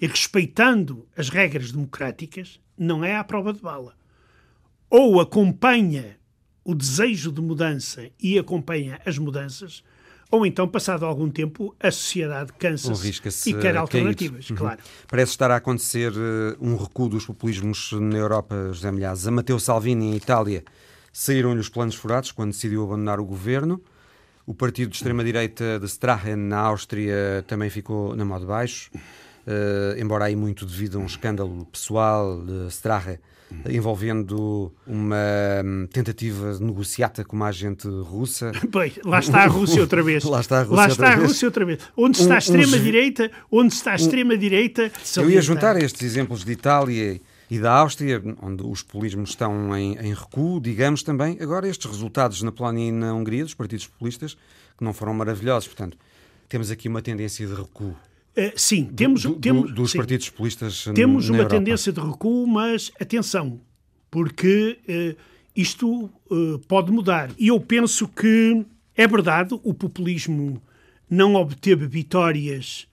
e respeitando as regras democráticas, não é à prova de bala. Ou acompanha o desejo de mudança e acompanha as mudanças, ou então, passado algum tempo, a sociedade cansa-se e quer alternativas, uhum. claro. Parece estar a acontecer uh, um recuo dos populismos na Europa, José Milhazes. A Matteo Salvini, em Itália, saíram-lhe os planos furados quando decidiu abandonar o governo. O partido de extrema-direita de Strahen, na Áustria, também ficou na mão de baixo, uh, embora aí muito devido a um escândalo pessoal de Strahen envolvendo uma hum, tentativa de negociata com uma agente russa. Bem, lá está a Rússia outra vez. lá está a Rússia, lá outra, está vez. A Rússia outra vez. Onde está a extrema-direita, onde está a extrema-direita... Eu ia juntar estes exemplos de Itália e da Áustria, onde os populismos estão em, em, recuo, digamos também. Agora, estes resultados na Polónia e na Hungria, dos partidos populistas, que não foram maravilhosos. Portanto, temos aqui uma tendência de recuo. Uh, sim, temos, do, temos dos sim, partidos populistas Temos uma Europa. tendência de recuo, mas atenção, porque uh, isto uh, pode mudar. E eu penso que é verdade, o populismo não obteve vitórias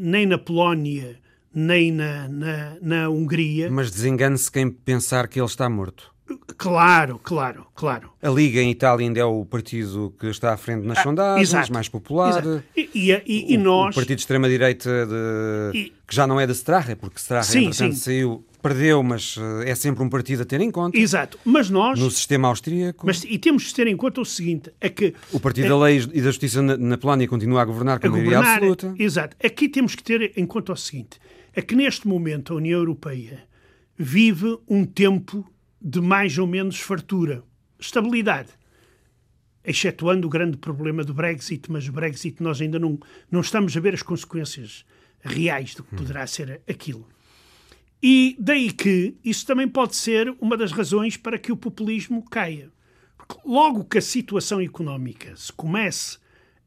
nem na Polónia, nem na, na, na Hungria. Mas desengane-se quem pensar que ele está morto. Claro, claro, claro. A Liga em Itália ainda é o partido que está à frente nas ah, sondagens, exato, mais popular. E, e, e, e, nós... O partido de extrema-direita, de... que já não é de Strache, porque Strache, sim, entretanto, sim. saiu, perdeu, mas eh, é sempre um partido a ter em conta. Exato, mas nós... No sistema austríaco... Mas, e temos de ter em conta o seguinte, é que... O Partido é, da Lei e da Justiça na, na Polónia continua a governar com a maioria absoluta. Exato. Aqui temos que ter em conta o seguinte, é que neste momento a União Europeia vive um tempo de mais ou menos fartura. Estabilidade. Excetuando o grande problema do Brexit, mas o Brexit nós ainda não, não estamos a ver as consequências reais do que poderá ser aquilo. E daí que isso também pode ser uma das razões para que o populismo caia. Porque logo que a situação económica se comece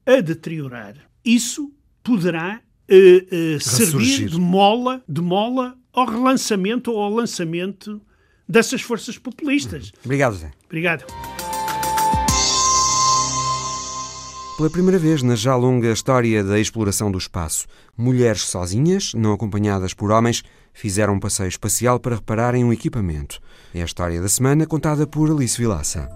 a deteriorar, isso poderá uh, uh, servir de mola, de mola ao relançamento ou ao lançamento dessas forças populistas. Obrigado, Zé. Obrigado. Pela primeira vez na já longa história da exploração do espaço, mulheres sozinhas, não acompanhadas por homens, fizeram um passeio espacial para repararem um equipamento. É a história da semana contada por Alice Vilaça.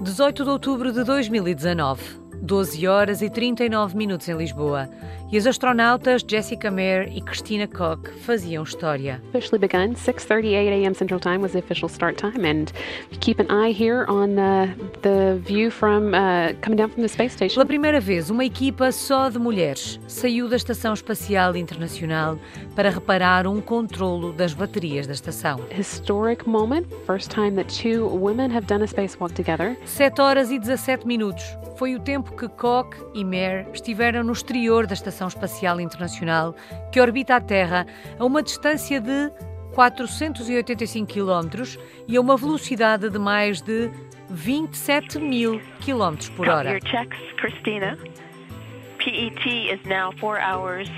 18 de outubro de 2019, 12 horas e 39 minutos em Lisboa. E as astronautas Jessica Meir e Christina Koch faziam história. Officially begun 6:38 a.m. Central Time was the official start time, and keep an eye here on uh, the view from uh, coming down from the space station. Pela primeira vez, uma equipa só de mulheres saiu da Estação Espacial Internacional para reparar um controlo das baterias da estação. Historic moment, first time that two women have done a spacewalk together. 7 horas e 17 minutos foi o tempo que Koch e Meir estiveram no exterior da Estação Espacial Internacional, que orbita a Terra a uma distância de 485 km e a uma velocidade de mais de 27 mil km por hora. PET is now 4 hours,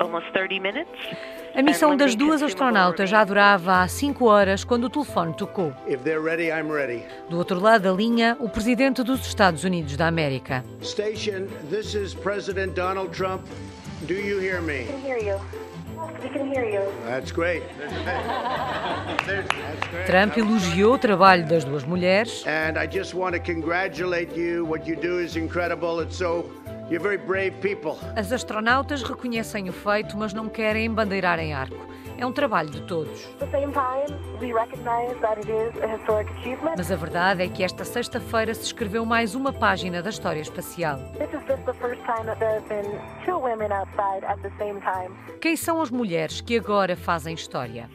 almost 30 minutes. A missão das duas astronautas já durava há cinco horas quando o telefone tocou. Ready, ready. Do outro lado da linha, o presidente dos Estados Unidos da América. Station, this is President Donald Trump. Do you hear me? We can hear you. We can hear you. That's great. Trump elogiou o trabalho das duas mulheres. And I just want to congratulate you. What you do is incredible. It's so You're very brave people. As astronautas reconhecem o feito, mas não querem embandeirar em arco. É um trabalho de todos. Mas a verdade é que esta sexta-feira se escreveu mais uma página da história espacial. Quem são as mulheres que agora fazem história?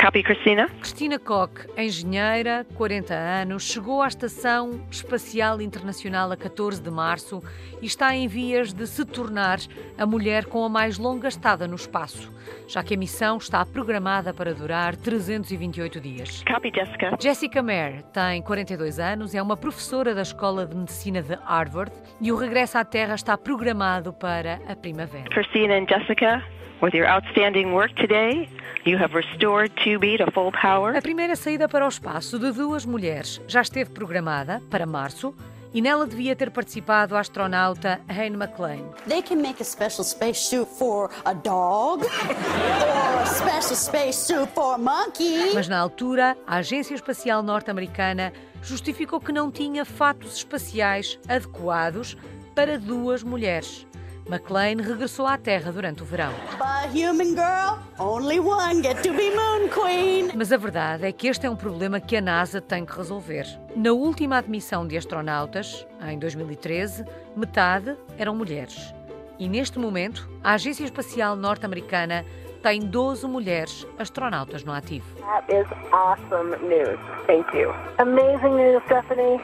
Copy, Christina. Cristina Koch, engenheira, 40 anos, chegou à Estação Espacial Internacional a 14 de março e está em vias de se tornar a mulher com a mais longa estada no espaço, já que a missão está programada para durar 328 dias. Copy, Jessica. Jessica Mayer tem 42 anos, é uma professora da Escola de Medicina de Harvard e o regresso à Terra está programado para a primavera. Christina and Jessica, with your outstanding work today, you have restored 2B to full power. A primeira saída para o espaço de duas mulheres já esteve programada para março e nela devia ter participado a astronauta Hayne McLean. They can make a special spacesuit for a dog or a special spacesuit for a monkey. Mas na altura, a Agência Espacial Norte-Americana justificou que não tinha fatos espaciais adequados para duas mulheres. McLean regressou à Terra durante o verão. But human girl, only one get to be moon queen. Mas a verdade é que este é um problema que a NASA tem que resolver. Na última admissão de astronautas, em 2013, metade eram mulheres. E neste momento, a Agência Espacial Norte-Americana tem 12 mulheres astronautas no ativo. That is awesome news. Thank you. Amazing news, Stephanie.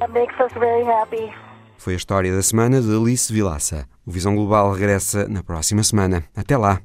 That makes us very happy. Foi a história da semana de Alice Vilaça. O Visão Global regressa na próxima semana. Até lá!